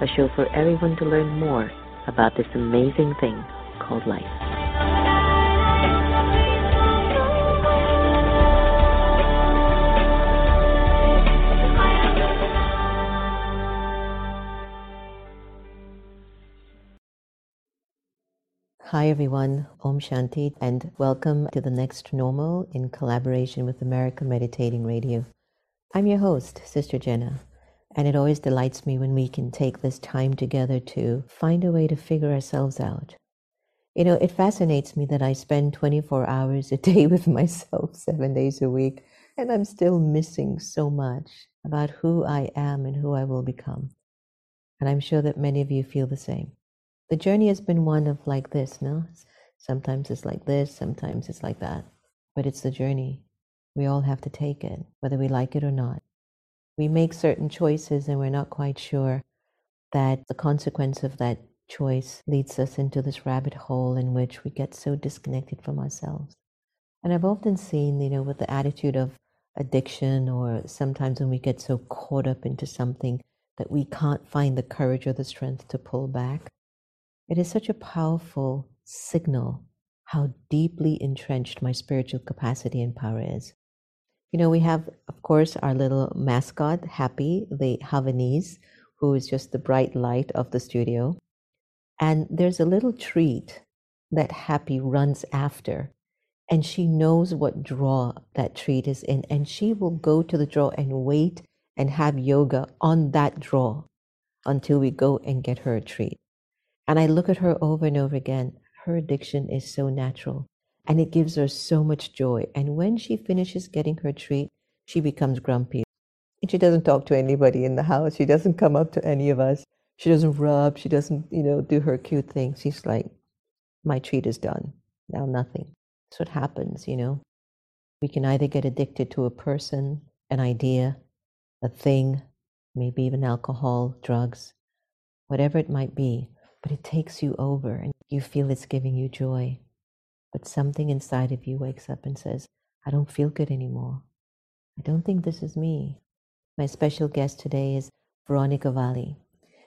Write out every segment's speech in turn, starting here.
a show for everyone to learn more about this amazing thing called life. Hi everyone, Om Shanti, and welcome to the next normal in collaboration with America Meditating Radio. I'm your host, Sister Jenna. And it always delights me when we can take this time together to find a way to figure ourselves out. You know, it fascinates me that I spend 24 hours a day with myself, seven days a week, and I'm still missing so much about who I am and who I will become. And I'm sure that many of you feel the same. The journey has been one of like this, no? Sometimes it's like this, sometimes it's like that. But it's the journey. We all have to take it, whether we like it or not we make certain choices and we're not quite sure that the consequence of that choice leads us into this rabbit hole in which we get so disconnected from ourselves. And I've often seen, you know, with the attitude of addiction or sometimes when we get so caught up into something that we can't find the courage or the strength to pull back, it is such a powerful signal how deeply entrenched my spiritual capacity and power is. You know, we have, of course, our little mascot, Happy, the Havanese, who is just the bright light of the studio. And there's a little treat that Happy runs after. And she knows what draw that treat is in. And she will go to the draw and wait and have yoga on that draw until we go and get her a treat. And I look at her over and over again. Her addiction is so natural and it gives her so much joy. And when she finishes getting her treat, she becomes grumpy. And she doesn't talk to anybody in the house. She doesn't come up to any of us. She doesn't rub. She doesn't, you know, do her cute thing. She's like, my treat is done. Now nothing. That's what happens, you know. We can either get addicted to a person, an idea, a thing, maybe even alcohol, drugs, whatever it might be, but it takes you over and you feel it's giving you joy but something inside of you wakes up and says, I don't feel good anymore. I don't think this is me. My special guest today is Veronica Valli.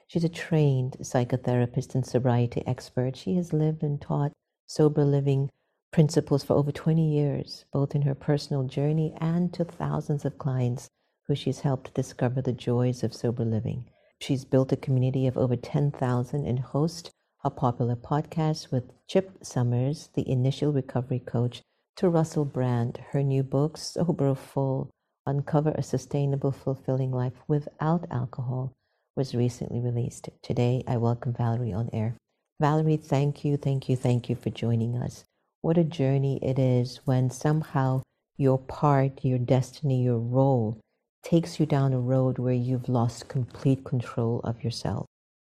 She's a trained psychotherapist and sobriety expert. She has lived and taught sober living principles for over 20 years, both in her personal journey and to thousands of clients who she's helped discover the joys of sober living. She's built a community of over 10,000 and hosts a popular podcast with Chip Somers, the initial recovery coach, to Russell Brand. Her new book, Soberful Uncover a Sustainable, Fulfilling Life Without Alcohol, was recently released. Today, I welcome Valerie on air. Valerie, thank you, thank you, thank you for joining us. What a journey it is when somehow your part, your destiny, your role takes you down a road where you've lost complete control of yourself.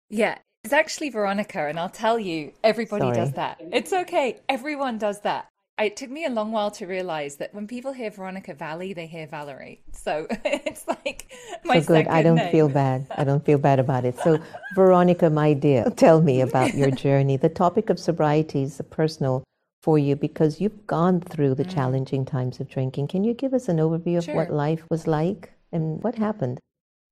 Yeah, it's actually Veronica, and I'll tell you, everybody Sorry. does that. It's okay. Everyone does that. It took me a long while to realize that when people hear Veronica Valli, they hear Valerie. So it's like my so good. I don't name. feel bad. I don't feel bad about it. So, Veronica, my dear, tell me about your journey. The topic of sobriety is personal for you because you've gone through the mm. challenging times of drinking. Can you give us an overview of sure. what life was like and what happened?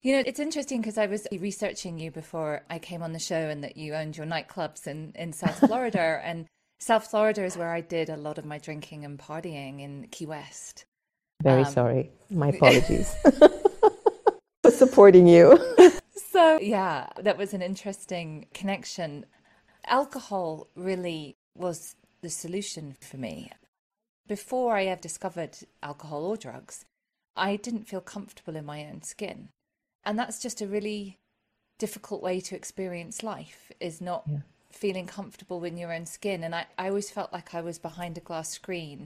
You know, it's interesting because I was researching you before I came on the show and that you owned your nightclubs in, in South Florida. and South Florida is where I did a lot of my drinking and partying in Key West. Very um, sorry. My apologies for supporting you. so, yeah, that was an interesting connection. Alcohol really was the solution for me. Before I ever discovered alcohol or drugs, I didn't feel comfortable in my own skin and that's just a really difficult way to experience life is not yeah. feeling comfortable in your own skin and I, I always felt like i was behind a glass screen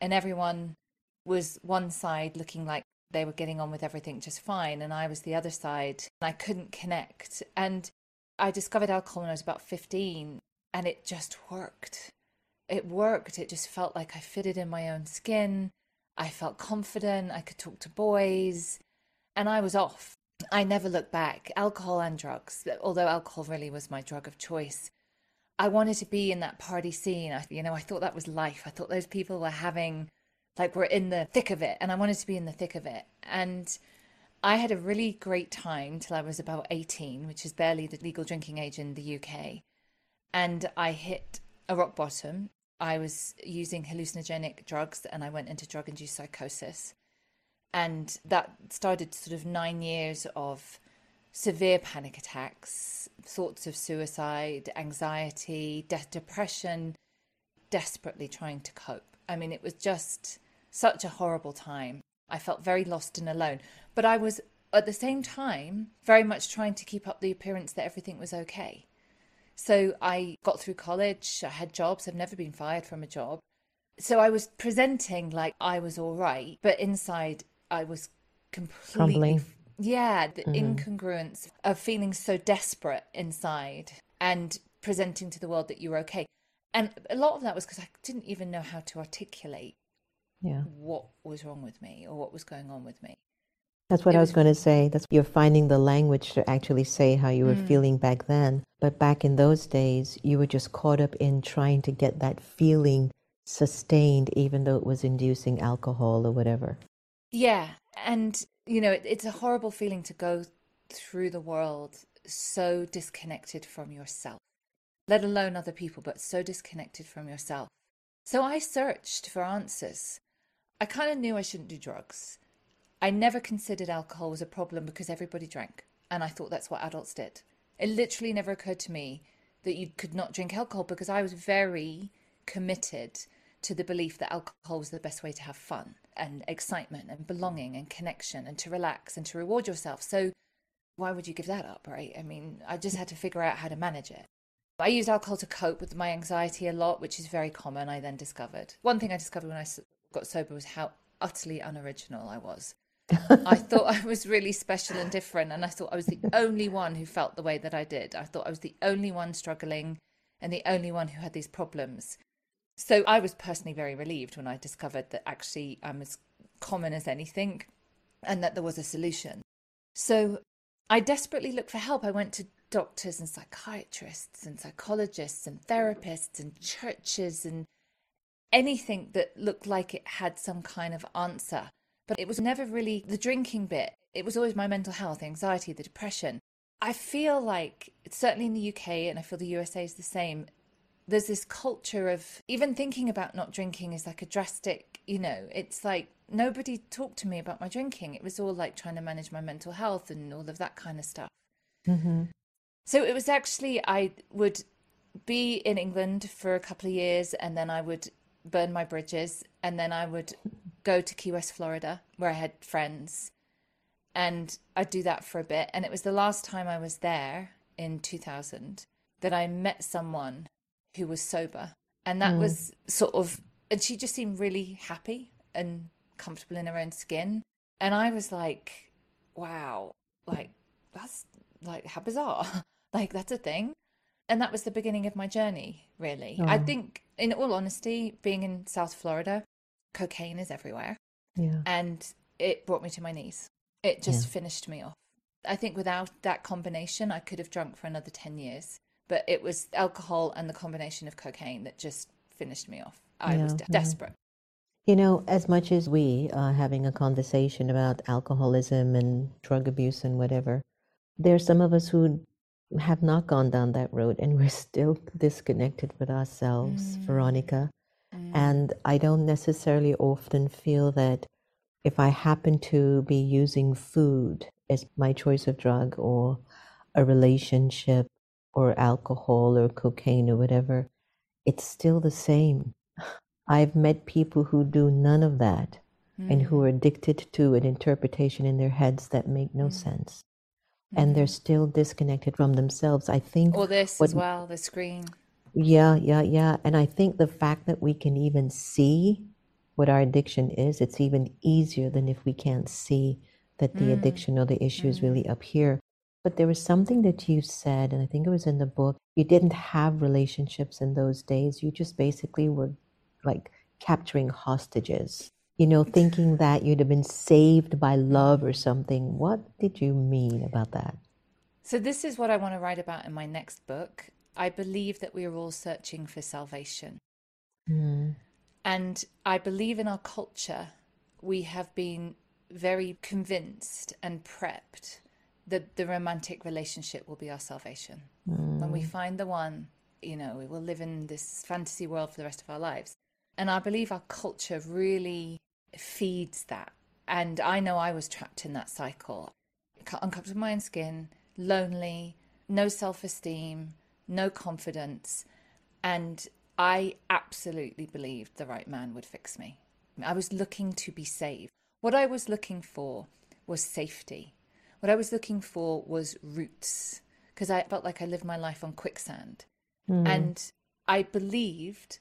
and everyone was one side looking like they were getting on with everything just fine and i was the other side and i couldn't connect and I discovered alcohol when I was about 15 and it just worked. It worked. It just felt like I fitted in my own skin. I felt confident. I could talk to boys and I was off. I never looked back. Alcohol and drugs, although alcohol really was my drug of choice. I wanted to be in that party scene. I, you know, I thought that was life. I thought those people were having, like, we're in the thick of it, and I wanted to be in the thick of it. And I had a really great time till I was about 18, which is barely the legal drinking age in the UK. And I hit a rock bottom. I was using hallucinogenic drugs and I went into drug induced psychosis. And that started sort of nine years of severe panic attacks, thoughts of suicide, anxiety, de- depression, desperately trying to cope. I mean, it was just such a horrible time. I felt very lost and alone. But I was at the same time very much trying to keep up the appearance that everything was okay. So I got through college, I had jobs, I've never been fired from a job. So I was presenting like I was all right, but inside I was completely Crumbling. Yeah, the mm-hmm. incongruence of feeling so desperate inside and presenting to the world that you were okay. And a lot of that was because I didn't even know how to articulate yeah. what was wrong with me or what was going on with me. That's what it I was, was going to say. That's you're finding the language to actually say how you were mm. feeling back then. But back in those days, you were just caught up in trying to get that feeling sustained, even though it was inducing alcohol or whatever. Yeah, and you know, it, it's a horrible feeling to go through the world so disconnected from yourself, let alone other people, but so disconnected from yourself. So I searched for answers. I kind of knew I shouldn't do drugs. I never considered alcohol was a problem because everybody drank, and I thought that's what adults did. It literally never occurred to me that you could not drink alcohol because I was very committed to the belief that alcohol was the best way to have fun and excitement and belonging and connection and to relax and to reward yourself. So why would you give that up, right? I mean, I just had to figure out how to manage it. I used alcohol to cope with my anxiety a lot, which is very common, I then discovered. One thing I discovered when I got sober was how utterly unoriginal I was. I thought I was really special and different, and I thought I was the only one who felt the way that I did. I thought I was the only one struggling and the only one who had these problems. So I was personally very relieved when I discovered that actually I'm as common as anything and that there was a solution. So I desperately looked for help. I went to doctors and psychiatrists and psychologists and therapists and churches and anything that looked like it had some kind of answer. But it was never really the drinking bit. It was always my mental health, anxiety, the depression. I feel like, certainly in the UK, and I feel the USA is the same, there's this culture of even thinking about not drinking is like a drastic, you know, it's like nobody talked to me about my drinking. It was all like trying to manage my mental health and all of that kind of stuff. Mm-hmm. So it was actually, I would be in England for a couple of years and then I would burn my bridges and then I would go to Key West, Florida, where I had friends. And I'd do that for a bit. And it was the last time I was there in 2000 that I met someone who was sober. And that mm. was sort of, and she just seemed really happy and comfortable in her own skin. And I was like, wow, like, that's like how bizarre. like, that's a thing. And that was the beginning of my journey, really. Oh. I think, in all honesty, being in South Florida, cocaine is everywhere. Yeah. And it brought me to my knees. It just yeah. finished me off. I think without that combination, I could have drunk for another 10 years but it was alcohol and the combination of cocaine that just finished me off. I yeah, was de- yeah. desperate. You know, as much as we are having a conversation about alcoholism and drug abuse and whatever, there are some of us who have not gone down that road and we're still disconnected with ourselves, mm. Veronica. Mm. And I don't necessarily often feel that if I happen to be using food as my choice of drug or a relationship or alcohol or cocaine or whatever, it's still the same. I've met people who do none of that mm. and who are mm. addicted to an interpretation in their heads that make no mm. sense. Mm. And they're mm-hmm. still disconnected from themselves. I think. Or this what, as well, the screen. Yeah, yeah, yeah. And I think the fact that we can even see what our addiction is, it's even easier than if we can't see that the mm. addiction or the issue is really up here. But there was something that you said, and I think it was in the book. You didn't have relationships in those days. You just basically were like capturing hostages, you know, thinking that you'd have been saved by love or something. What did you mean about that? So, this is what I want to write about in my next book. I believe that we are all searching for salvation. Mm. And I believe in our culture, we have been very convinced and prepped that the romantic relationship will be our salvation. Mm. When we find the one, you know, we will live in this fantasy world for the rest of our lives. And I believe our culture really feeds that. And I know I was trapped in that cycle. Uncomfortable in my own skin, lonely, no self esteem, no confidence. And I absolutely believed the right man would fix me. I was looking to be saved. What I was looking for was safety. What I was looking for was roots because I felt like I lived my life on quicksand. Mm. And I believed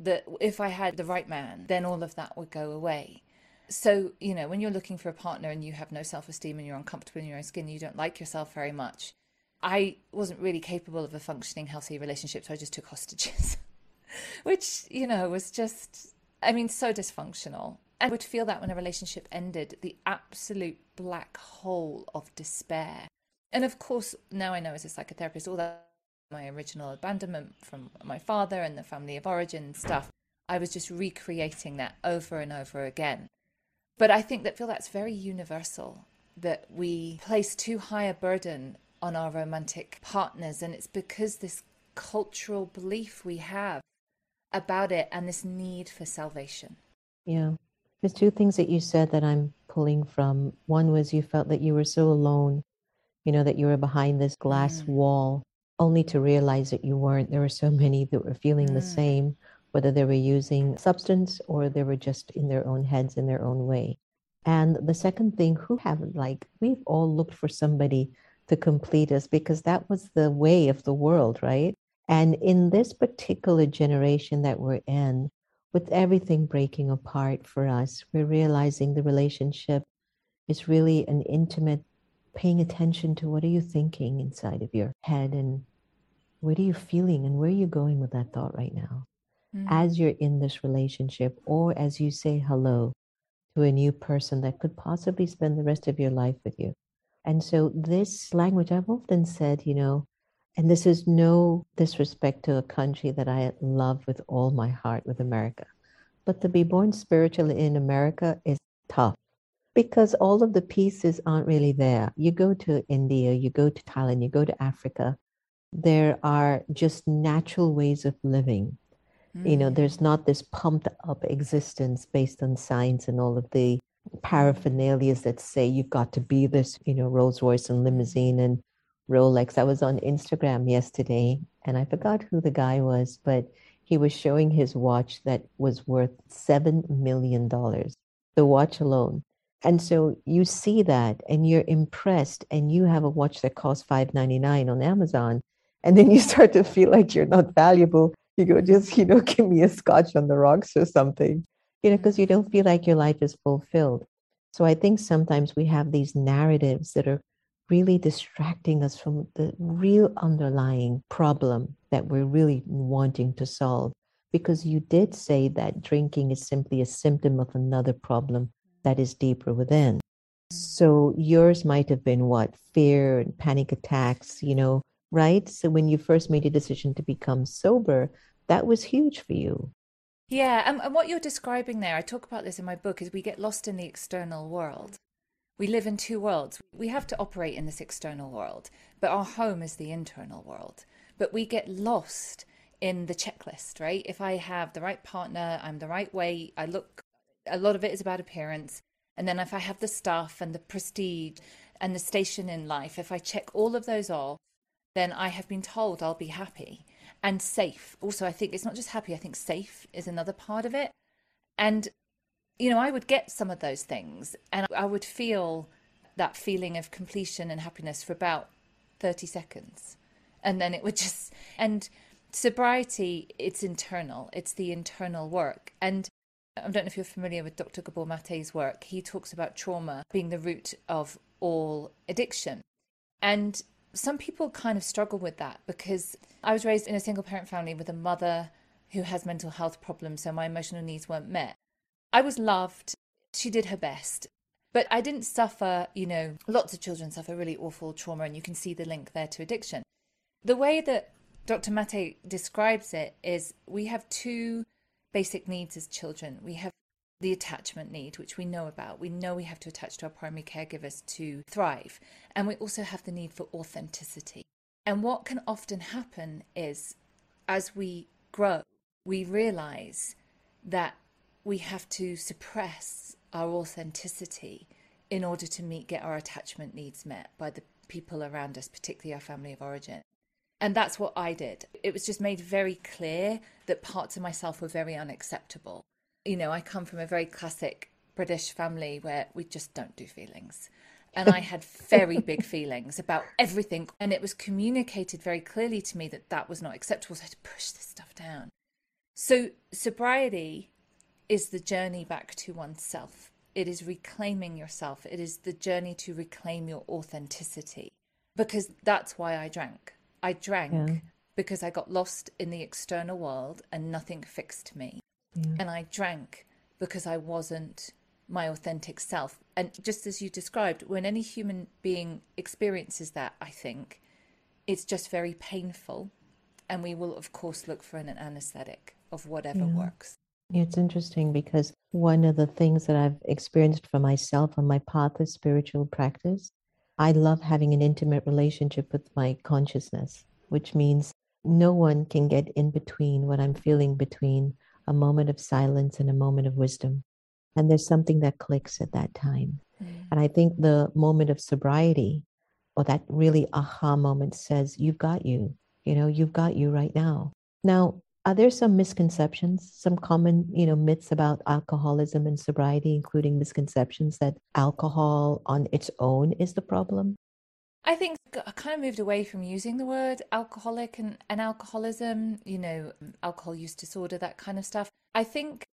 that if I had the right man, then all of that would go away. So, you know, when you're looking for a partner and you have no self esteem and you're uncomfortable in your own skin, you don't like yourself very much. I wasn't really capable of a functioning, healthy relationship, so I just took hostages, which, you know, was just, I mean, so dysfunctional. I would feel that when a relationship ended, the absolute black hole of despair. And of course, now I know as a psychotherapist, all that my original abandonment from my father and the family of origin stuff, I was just recreating that over and over again. But I think that feel that's very universal that we place too high a burden on our romantic partners, and it's because this cultural belief we have about it and this need for salvation. Yeah. There's two things that you said that I'm pulling from. One was you felt that you were so alone, you know, that you were behind this glass mm. wall, only to realize that you weren't. There were so many that were feeling mm. the same, whether they were using substance or they were just in their own heads in their own way. And the second thing, who haven't like, we've all looked for somebody to complete us because that was the way of the world, right? And in this particular generation that we're in, with everything breaking apart for us, we're realizing the relationship is really an intimate paying attention to what are you thinking inside of your head and what are you feeling and where are you going with that thought right now mm-hmm. as you're in this relationship or as you say hello to a new person that could possibly spend the rest of your life with you and so this language i've often said you know and this is no disrespect to a country that I love with all my heart, with America. But to be born spiritually in America is tough because all of the pieces aren't really there. You go to India, you go to Thailand, you go to Africa, there are just natural ways of living. Mm. You know, there's not this pumped up existence based on science and all of the paraphernalias that say you've got to be this, you know, Rolls Royce and limousine and Rolex. I was on Instagram yesterday and I forgot who the guy was, but he was showing his watch that was worth $7 million, the watch alone. And so you see that and you're impressed and you have a watch that costs $5.99 on Amazon. And then you start to feel like you're not valuable. You go, just, you know, give me a scotch on the rocks or something, you know, because you don't feel like your life is fulfilled. So I think sometimes we have these narratives that are really distracting us from the real underlying problem that we're really wanting to solve. Because you did say that drinking is simply a symptom of another problem that is deeper within. So yours might have been what? Fear and panic attacks, you know, right? So when you first made a decision to become sober, that was huge for you. Yeah, and, and what you're describing there, I talk about this in my book, is we get lost in the external world. We live in two worlds. We have to operate in this external world, but our home is the internal world. But we get lost in the checklist, right? If I have the right partner, I'm the right way, I look, a lot of it is about appearance. And then if I have the stuff and the prestige and the station in life, if I check all of those off, then I have been told I'll be happy and safe. Also, I think it's not just happy, I think safe is another part of it. And you know, I would get some of those things and I would feel that feeling of completion and happiness for about 30 seconds. And then it would just, and sobriety, it's internal, it's the internal work. And I don't know if you're familiar with Dr. Gabor Mate's work. He talks about trauma being the root of all addiction. And some people kind of struggle with that because I was raised in a single parent family with a mother who has mental health problems, so my emotional needs weren't met. I was loved. She did her best. But I didn't suffer, you know, lots of children suffer really awful trauma, and you can see the link there to addiction. The way that Dr. Mate describes it is we have two basic needs as children. We have the attachment need, which we know about. We know we have to attach to our primary caregivers to thrive. And we also have the need for authenticity. And what can often happen is as we grow, we realize that we have to suppress our authenticity in order to meet get our attachment needs met by the people around us, particularly our family of origin. And that's what I did. It was just made very clear that parts of myself were very unacceptable. You know, I come from a very classic British family where we just don't do feelings. And I had very big feelings about everything. And it was communicated very clearly to me that that was not acceptable. So I had to push this stuff down. So, sobriety is the journey back to oneself. It is reclaiming yourself. It is the journey to reclaim your authenticity. Because that's why I drank. I drank yeah. because I got lost in the external world and nothing fixed me. Yeah. And I drank because I wasn't my authentic self. And just as you described, when any human being experiences that, I think it's just very painful. And we will, of course, look for an anesthetic of whatever yeah. works. It's interesting because one of the things that I've experienced for myself on my path of spiritual practice, I love having an intimate relationship with my consciousness, which means no one can get in between what I'm feeling between a moment of silence and a moment of wisdom. And there's something that clicks at that time. Mm. And I think the moment of sobriety or that really aha moment says, You've got you. You know, you've got you right now. Now, are there some misconceptions, some common, you know, myths about alcoholism and sobriety, including misconceptions that alcohol on its own is the problem? I think I kind of moved away from using the word alcoholic and, and alcoholism, you know, alcohol use disorder, that kind of stuff. I think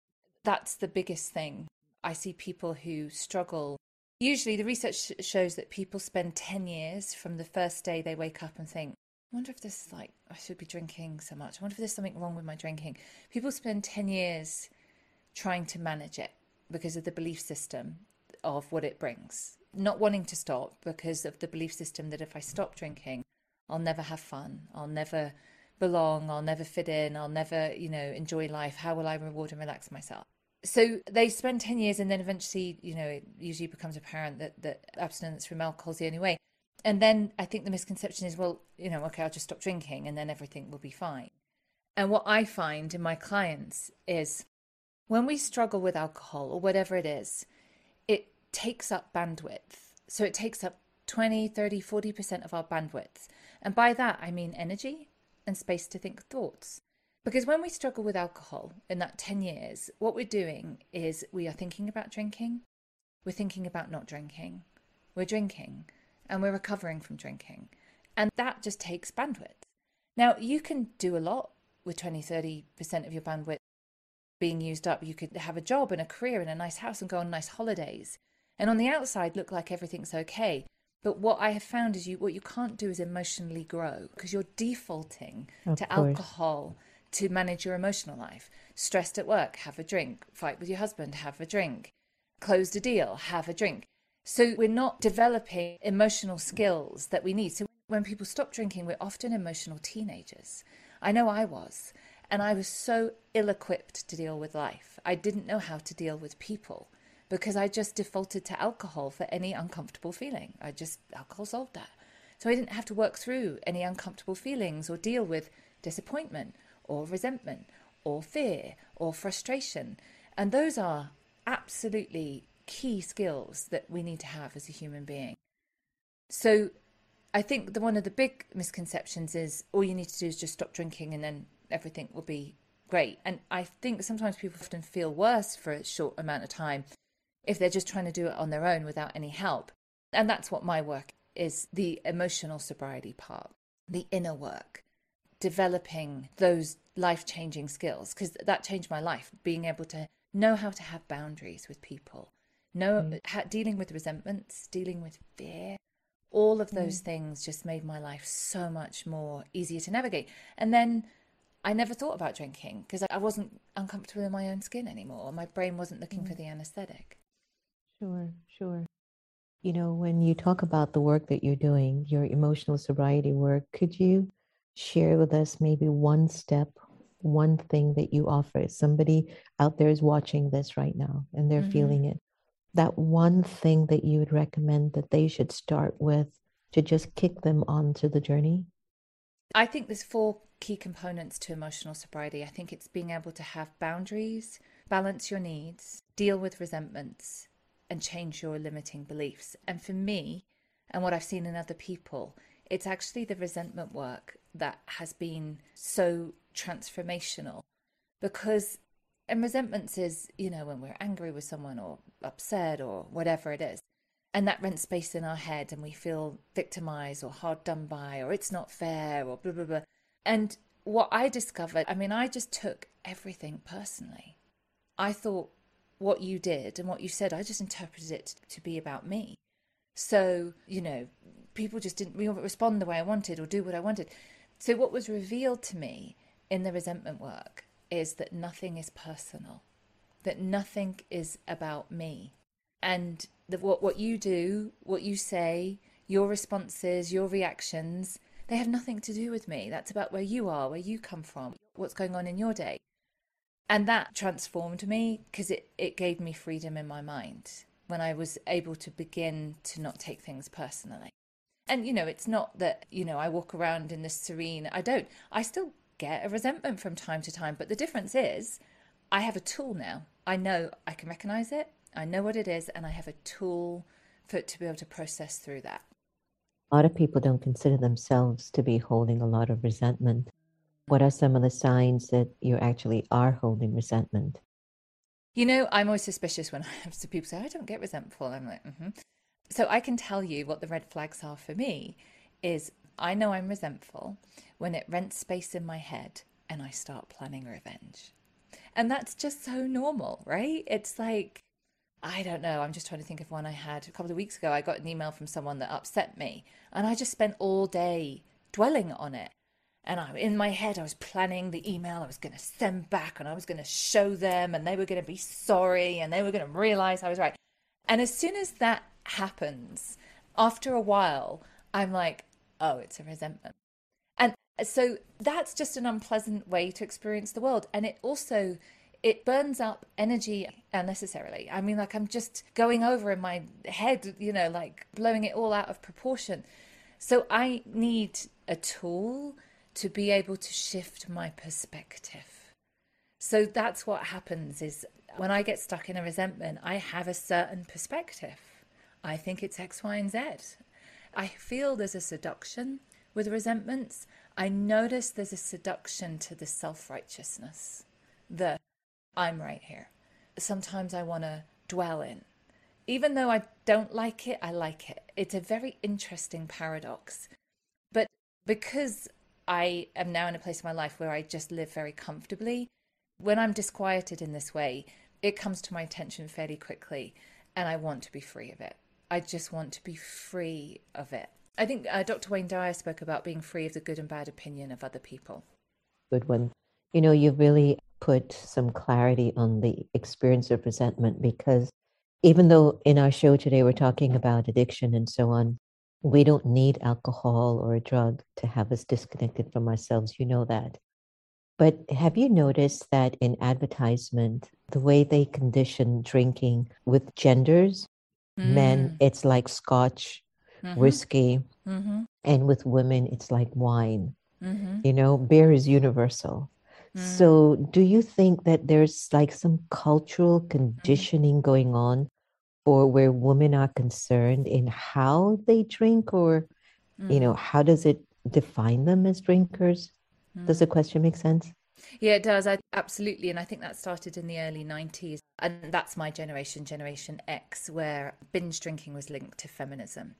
that's the biggest thing. I see people who struggle. Usually, the research shows that people spend 10 years from the first day they wake up and think, wonder if this is like I should be drinking so much. I wonder if there's something wrong with my drinking. People spend 10 years trying to manage it because of the belief system of what it brings. Not wanting to stop because of the belief system that if I stop drinking, I'll never have fun. I'll never belong. I'll never fit in. I'll never, you know, enjoy life. How will I reward and relax myself? So they spend 10 years and then eventually, you know, it usually becomes apparent that, that abstinence from alcohol is the only way and then I think the misconception is, well, you know, okay, I'll just stop drinking and then everything will be fine. And what I find in my clients is when we struggle with alcohol or whatever it is, it takes up bandwidth. So it takes up 20, 30, 40% of our bandwidth. And by that, I mean energy and space to think thoughts. Because when we struggle with alcohol in that 10 years, what we're doing is we are thinking about drinking, we're thinking about not drinking, we're drinking, and we're recovering from drinking. And that just takes bandwidth. Now, you can do a lot with 20, 30% of your bandwidth being used up. You could have a job and a career and a nice house and go on nice holidays. And on the outside, look like everything's okay. But what I have found is you what you can't do is emotionally grow because you're defaulting of to course. alcohol to manage your emotional life. Stressed at work, have a drink. Fight with your husband, have a drink. Closed a deal, have a drink. So we're not developing emotional skills that we need. So when people stop drinking, we're often emotional teenagers. I know I was. And I was so ill equipped to deal with life. I didn't know how to deal with people because I just defaulted to alcohol for any uncomfortable feeling. I just, alcohol solved that. So I didn't have to work through any uncomfortable feelings or deal with disappointment or resentment or fear or frustration. And those are absolutely key skills that we need to have as a human being. So I think the one of the big misconceptions is all you need to do is just stop drinking and then everything will be great. And I think sometimes people often feel worse for a short amount of time if they're just trying to do it on their own without any help. And that's what my work is the emotional sobriety part, the inner work, developing those life changing skills, because that changed my life, being able to know how to have boundaries with people, no, mm. ha- dealing with resentments, dealing with fear, All of those mm. things just made my life so much more easier to navigate. And then I never thought about drinking because I wasn't uncomfortable in my own skin anymore. My brain wasn't looking mm. for the anesthetic. Sure, sure. You know, when you talk about the work that you're doing, your emotional sobriety work, could you share with us maybe one step, one thing that you offer? Somebody out there is watching this right now and they're mm-hmm. feeling it. That one thing that you would recommend that they should start with to just kick them onto the journey? I think there's four key components to emotional sobriety. I think it's being able to have boundaries, balance your needs, deal with resentments, and change your limiting beliefs. And for me, and what I've seen in other people, it's actually the resentment work that has been so transformational because and resentments is you know when we're angry with someone or upset or whatever it is and that rents space in our head and we feel victimized or hard done by or it's not fair or blah blah blah and what i discovered i mean i just took everything personally i thought what you did and what you said, I just interpreted it to be about me. So, you know, people just didn't respond the way I wanted or do what I wanted. So, what was revealed to me in the resentment work is that nothing is personal, that nothing is about me. And the, what, what you do, what you say, your responses, your reactions, they have nothing to do with me. That's about where you are, where you come from, what's going on in your day. And that transformed me because it, it gave me freedom in my mind when I was able to begin to not take things personally. And, you know, it's not that, you know, I walk around in this serene, I don't. I still get a resentment from time to time. But the difference is I have a tool now. I know I can recognize it, I know what it is, and I have a tool for it to be able to process through that. A lot of people don't consider themselves to be holding a lot of resentment. What are some of the signs that you actually are holding resentment? You know, I'm always suspicious when I have to people say, I don't get resentful. I'm like, mm-hmm. So I can tell you what the red flags are for me is I know I'm resentful when it rents space in my head and I start planning revenge. And that's just so normal, right? It's like, I don't know. I'm just trying to think of one I had a couple of weeks ago. I got an email from someone that upset me, and I just spent all day dwelling on it. And I, in my head, I was planning the email I was going to send back and I was going to show them and they were going to be sorry and they were going to realize I was right. And as soon as that happens, after a while, I'm like, oh, it's a resentment. And uh, so that's just an unpleasant way to experience the world. And it also, it burns up energy unnecessarily. I mean, like I'm just going over in my head, you know, like blowing it all out of proportion. So I need a tool to be able to shift my perspective. So that's what happens is when I get stuck in a resentment, I have a certain perspective. I think it's X, Y, and Z. I feel there's a seduction with resentments. I notice there's a seduction to the self righteousness, the I'm right here. Sometimes I want to dwell in. Even though I don't like it, I like it. It's a very interesting paradox. But because I am now in a place in my life where I just live very comfortably. When I'm disquieted in this way, it comes to my attention fairly quickly, and I want to be free of it. I just want to be free of it. I think uh, Dr. Wayne Dyer spoke about being free of the good and bad opinion of other people. Good one. You know, you've really put some clarity on the experience of resentment because even though in our show today we're talking about addiction and so on, we don't need alcohol or a drug to have us disconnected from ourselves. You know that. But have you noticed that in advertisement, the way they condition drinking with genders, mm. men, it's like scotch, mm-hmm. whiskey, mm-hmm. and with women, it's like wine. Mm-hmm. You know, beer is universal. Mm. So, do you think that there's like some cultural mm-hmm. conditioning going on or where women are concerned in how they drink or mm. you know mm. how does it define them as drinkers mm. does the question make sense yeah it does I, absolutely and i think that started in the early 90s and that's my generation generation x where binge drinking was linked to feminism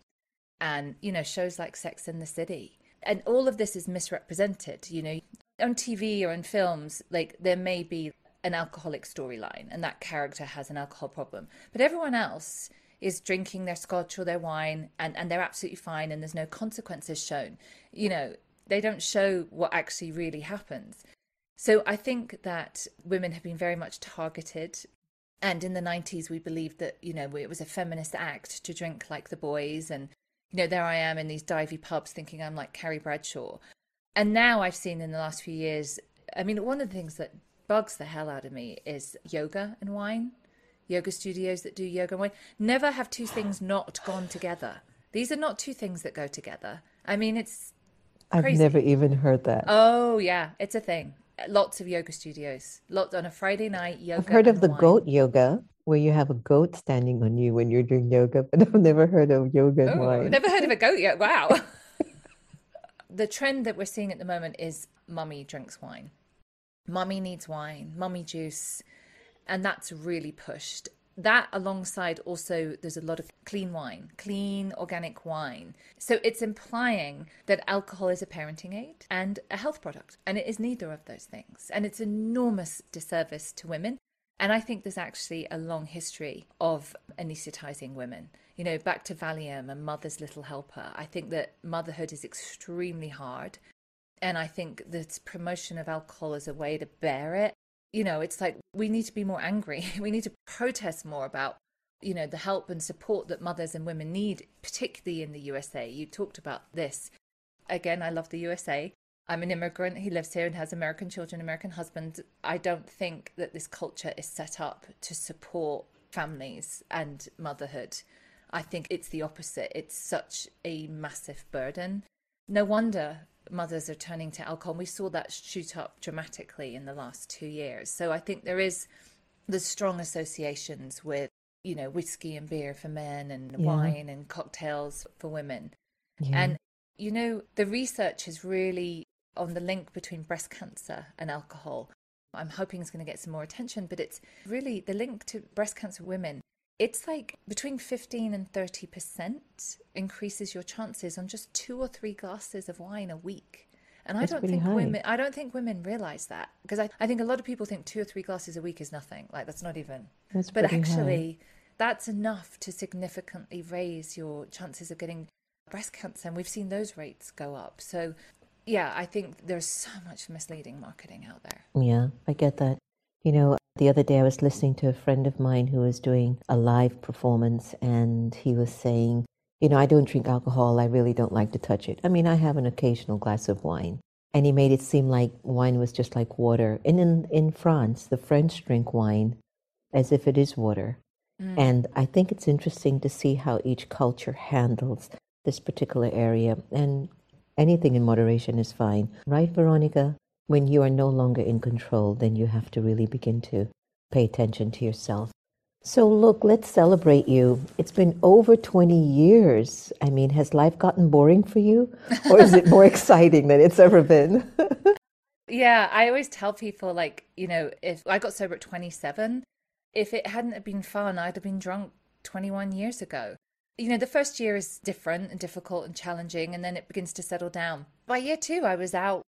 and you know shows like sex in the city and all of this is misrepresented you know on tv or in films like there may be an alcoholic storyline and that character has an alcohol problem. But everyone else is drinking their scotch or their wine and, and they're absolutely fine and there's no consequences shown. You know, they don't show what actually really happens. So I think that women have been very much targeted. And in the 90s, we believed that, you know, it was a feminist act to drink like the boys. And, you know, there I am in these divey pubs thinking I'm like Carrie Bradshaw. And now I've seen in the last few years, I mean, one of the things that bugs the hell out of me is yoga and wine. Yoga studios that do yoga and wine never have two things not gone together. These are not two things that go together. I mean, it's Crazy. I've never even heard that. Oh yeah, it's a thing. Lots of yoga studios. Lots on a Friday night yoga. I've heard of the wine. goat yoga, where you have a goat standing on you when you're doing yoga, but I've never heard of yoga and oh, wine. Never heard of a goat yet. Wow. the trend that we're seeing at the moment is mummy drinks wine. Mummy needs wine, mummy juice, and that's really pushed that alongside also there's a lot of clean wine, clean organic wine. So it's implying that alcohol is a parenting aid and a health product. And it is neither of those things. And it's enormous disservice to women. And I think there's actually a long history of anesthetizing women. You know, back to Valium and Mother's Little Helper. I think that motherhood is extremely hard. And I think that promotion of alcohol as a way to bear it you know, it's like we need to be more angry. We need to protest more about, you know, the help and support that mothers and women need, particularly in the USA. You talked about this. Again, I love the USA. I'm an immigrant. He lives here and has American children, American husband. I don't think that this culture is set up to support families and motherhood. I think it's the opposite. It's such a massive burden. No wonder mothers are turning to alcohol. And we saw that shoot up dramatically in the last two years. So I think there is the strong associations with, you know, whiskey and beer for men and yeah. wine and cocktails for women. Yeah. And, you know, the research is really on the link between breast cancer and alcohol. I'm hoping it's going to get some more attention, but it's really the link to breast cancer women it's like between 15 and 30% increases your chances on just two or three glasses of wine a week. And I don't think high. women I don't think women realize that because I, I think a lot of people think two or three glasses a week is nothing. Like that's not even. That's but actually high. that's enough to significantly raise your chances of getting breast cancer and we've seen those rates go up. So yeah, I think there's so much misleading marketing out there. Yeah, I get that. You know, the other day I was listening to a friend of mine who was doing a live performance and he was saying, you know, I don't drink alcohol. I really don't like to touch it. I mean, I have an occasional glass of wine. And he made it seem like wine was just like water. And in, in France, the French drink wine as if it is water. Mm. And I think it's interesting to see how each culture handles this particular area. And anything in moderation is fine. Right, Veronica? When you are no longer in control, then you have to really begin to pay attention to yourself. So, look, let's celebrate you. It's been over 20 years. I mean, has life gotten boring for you? Or is it more exciting than it's ever been? yeah, I always tell people, like, you know, if I got sober at 27, if it hadn't been fun, I'd have been drunk 21 years ago. You know, the first year is different and difficult and challenging, and then it begins to settle down. By year two, I was out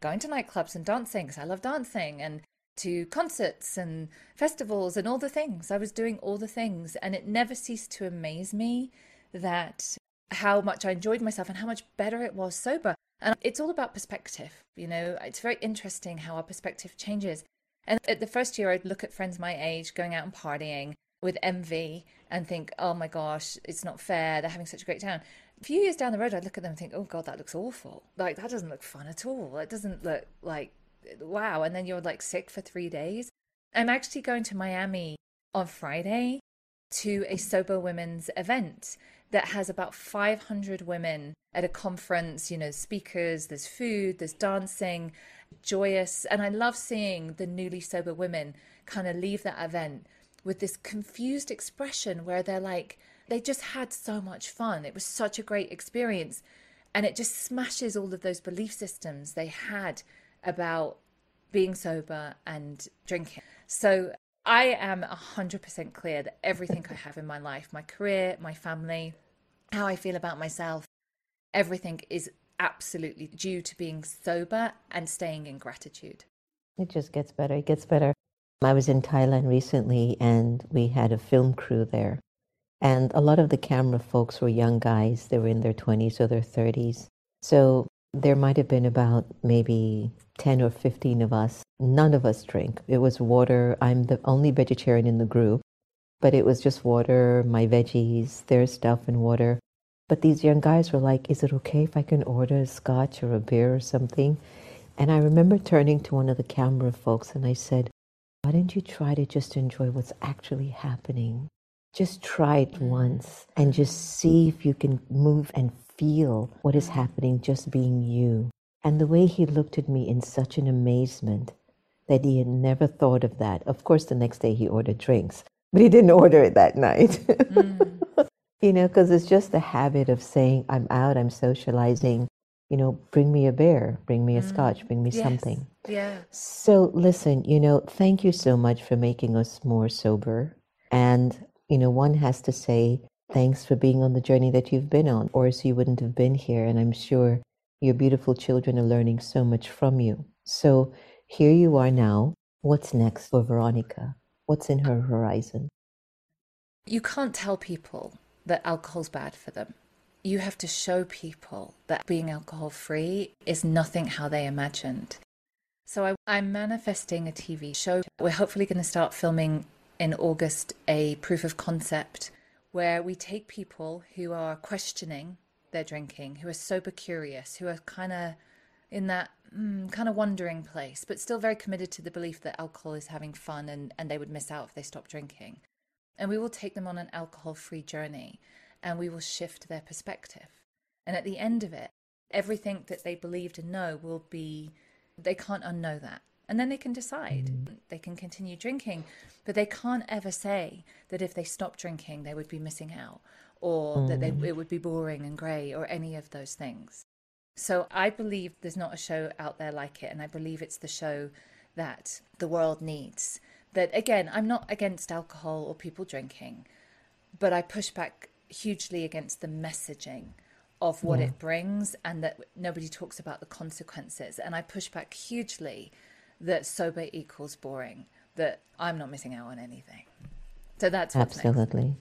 going to nightclubs and dancing because I love dancing and to concerts and festivals and all the things. I was doing all the things and it never ceased to amaze me that how much I enjoyed myself and how much better it was sober. And it's all about perspective, you know. It's very interesting how our perspective changes. And at the first year, I'd look at friends my age going out and partying with envy and think, oh my gosh, it's not fair. They're having such a great time a few years down the road, I'd look at them and think, oh God, that looks awful. Like, that doesn't look fun at all. It doesn't look like, wow. And then you're like sick for three days. I'm actually going to Miami on Friday to a sober women's event that has about 500 women at a conference, you know, speakers, there's food, there's dancing, joyous. And I love seeing the newly sober women kind of leave that event with this confused expression where they're like, they just had so much fun. It was such a great experience. And it just smashes all of those belief systems they had about being sober and drinking. So I am 100% clear that everything I have in my life, my career, my family, how I feel about myself, everything is absolutely due to being sober and staying in gratitude. It just gets better. It gets better. I was in Thailand recently and we had a film crew there. And a lot of the camera folks were young guys. They were in their 20s or their 30s. So there might have been about maybe 10 or 15 of us. None of us drink. It was water. I'm the only vegetarian in the group, but it was just water, my veggies, their stuff, and water. But these young guys were like, Is it okay if I can order a scotch or a beer or something? And I remember turning to one of the camera folks and I said, Why don't you try to just enjoy what's actually happening? Just try it once and just see if you can move and feel what is happening just being you. And the way he looked at me in such an amazement that he had never thought of that. Of course, the next day he ordered drinks, but he didn't order it that night. Mm. you know, because it's just the habit of saying, I'm out, I'm socializing, you know, bring me a beer, bring me a mm. scotch, bring me yes. something. Yeah. So listen, you know, thank you so much for making us more sober. And, you know, one has to say, thanks for being on the journey that you've been on, or else you wouldn't have been here. And I'm sure your beautiful children are learning so much from you. So here you are now. What's next for Veronica? What's in her horizon? You can't tell people that alcohol's bad for them. You have to show people that being alcohol free is nothing how they imagined. So I, am manifesting a TV show. We're hopefully going to start filming in August a proof of concept where we take people who are questioning their drinking, who are sober curious, who are kind of in that mm, kind of wondering place, but still very committed to the belief that alcohol is having fun and, and they would miss out if they stopped drinking. And we will take them on an alcohol free journey and we will shift their perspective. And at the end of it, everything that they believed and know will be, they can't unknow that. And then they can decide. Mm. They can continue drinking, but they can't ever say that if they stop drinking, they would be missing out or mm. that they, mm. it would be boring and grey or any of those things. So I believe there's not a show out there like it. And I believe it's the show that the world needs. That again, I'm not against alcohol or people drinking, but I push back hugely against the messaging of what yeah. it brings and that nobody talks about the consequences. And I push back hugely that sober equals boring, that I'm not missing out on anything. So that's absolutely.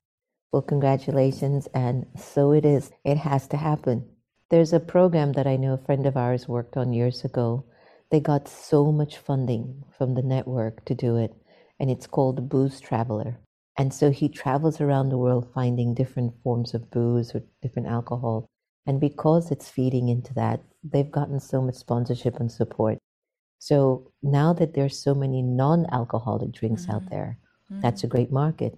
Well, congratulations. And so it is. It has to happen. There's a program that I know a friend of ours worked on years ago. They got so much funding from the network to do it, and it's called Booze Traveler. And so he travels around the world finding different forms of booze or different alcohol. And because it's feeding into that, they've gotten so much sponsorship and support. So now that there's so many non-alcoholic drinks mm-hmm. out there, mm-hmm. that's a great market.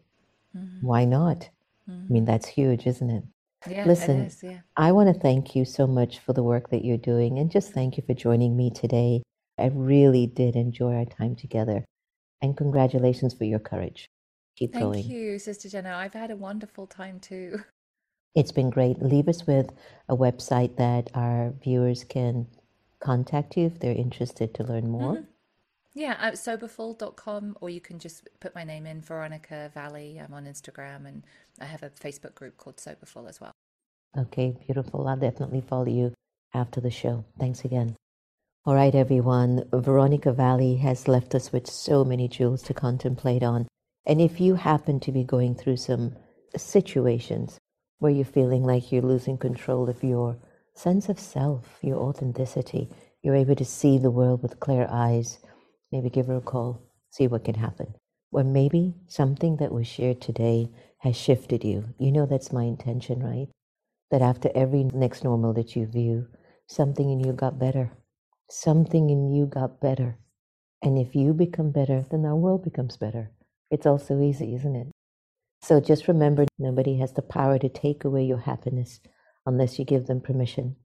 Mm-hmm. Why not? I mean, mm-hmm. that's huge, isn't it? Yeah, Listen, it is, yeah. I want to thank you so much for the work that you're doing and just thank you for joining me today. I really did enjoy our time together. And congratulations for your courage. Keep Thank going. Thank you, Sister Jenna. I've had a wonderful time too. It's been great. Leave us with a website that our viewers can contact you if they're interested to learn more. Mm-hmm. Yeah, at soberful.com, or you can just put my name in, Veronica Valli. I'm on Instagram, and I have a Facebook group called Soberful as well. Okay, beautiful. I'll definitely follow you after the show. Thanks again. All right, everyone. Veronica Valli has left us with so many jewels to contemplate on. And if you happen to be going through some situations where you're feeling like you're losing control of your sense of self, your authenticity, you're able to see the world with clear eyes, maybe give her a call, see what can happen. Or maybe something that was shared today has shifted you. You know that's my intention, right? That after every next normal that you view, something in you got better. Something in you got better. And if you become better, then our world becomes better. It's all so easy, isn't it? So just remember nobody has the power to take away your happiness unless you give them permission.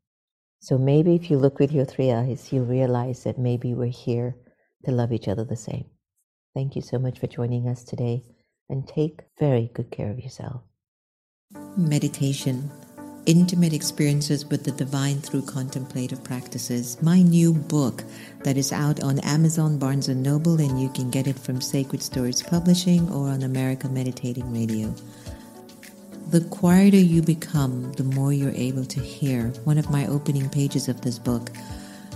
So maybe if you look with your three eyes, you'll realize that maybe we're here to love each other the same. Thank you so much for joining us today and take very good care of yourself. Meditation intimate experiences with the divine through contemplative practices. My new book that is out on Amazon, Barnes & Noble, and you can get it from Sacred Stories Publishing or on America Meditating Radio. The quieter you become, the more you're able to hear. One of my opening pages of this book,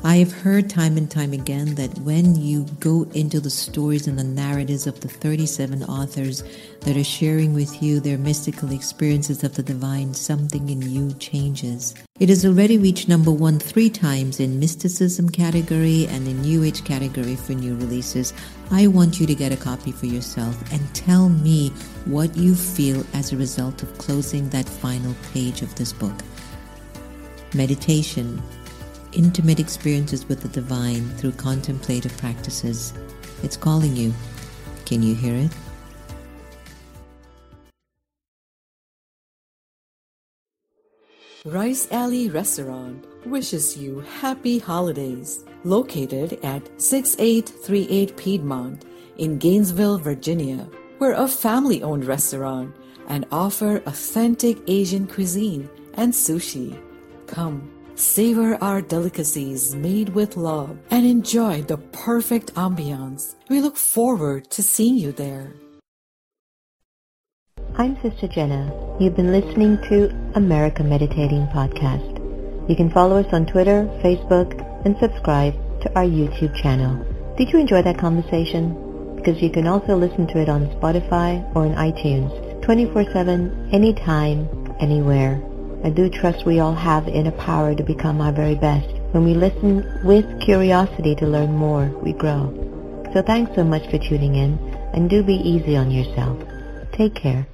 I have heard time and time again that when you go into the stories and the narratives of the 37 authors that are sharing with you their mystical experiences of the divine, something in you changes. It has already reached number one three times in mysticism category and in New Age category for new releases. I want you to get a copy for yourself and tell me what you feel as a result of closing that final page of this book. Meditation intimate experiences with the divine through contemplative practices. It's calling you. Can you hear it? Rice Alley Restaurant wishes you happy holidays. Located at 6838 Piedmont in Gainesville, Virginia. We're a family owned restaurant and offer authentic Asian cuisine and sushi. Come Savor our delicacies made with love and enjoy the perfect ambiance. We look forward to seeing you there. I'm Sister Jenna. You've been listening to America Meditating Podcast. You can follow us on Twitter, Facebook, and subscribe to our YouTube channel. Did you enjoy that conversation? Because you can also listen to it on Spotify or in iTunes 24-7, anytime, anywhere. I do trust we all have inner power to become our very best. When we listen with curiosity to learn more, we grow. So thanks so much for tuning in, and do be easy on yourself. Take care.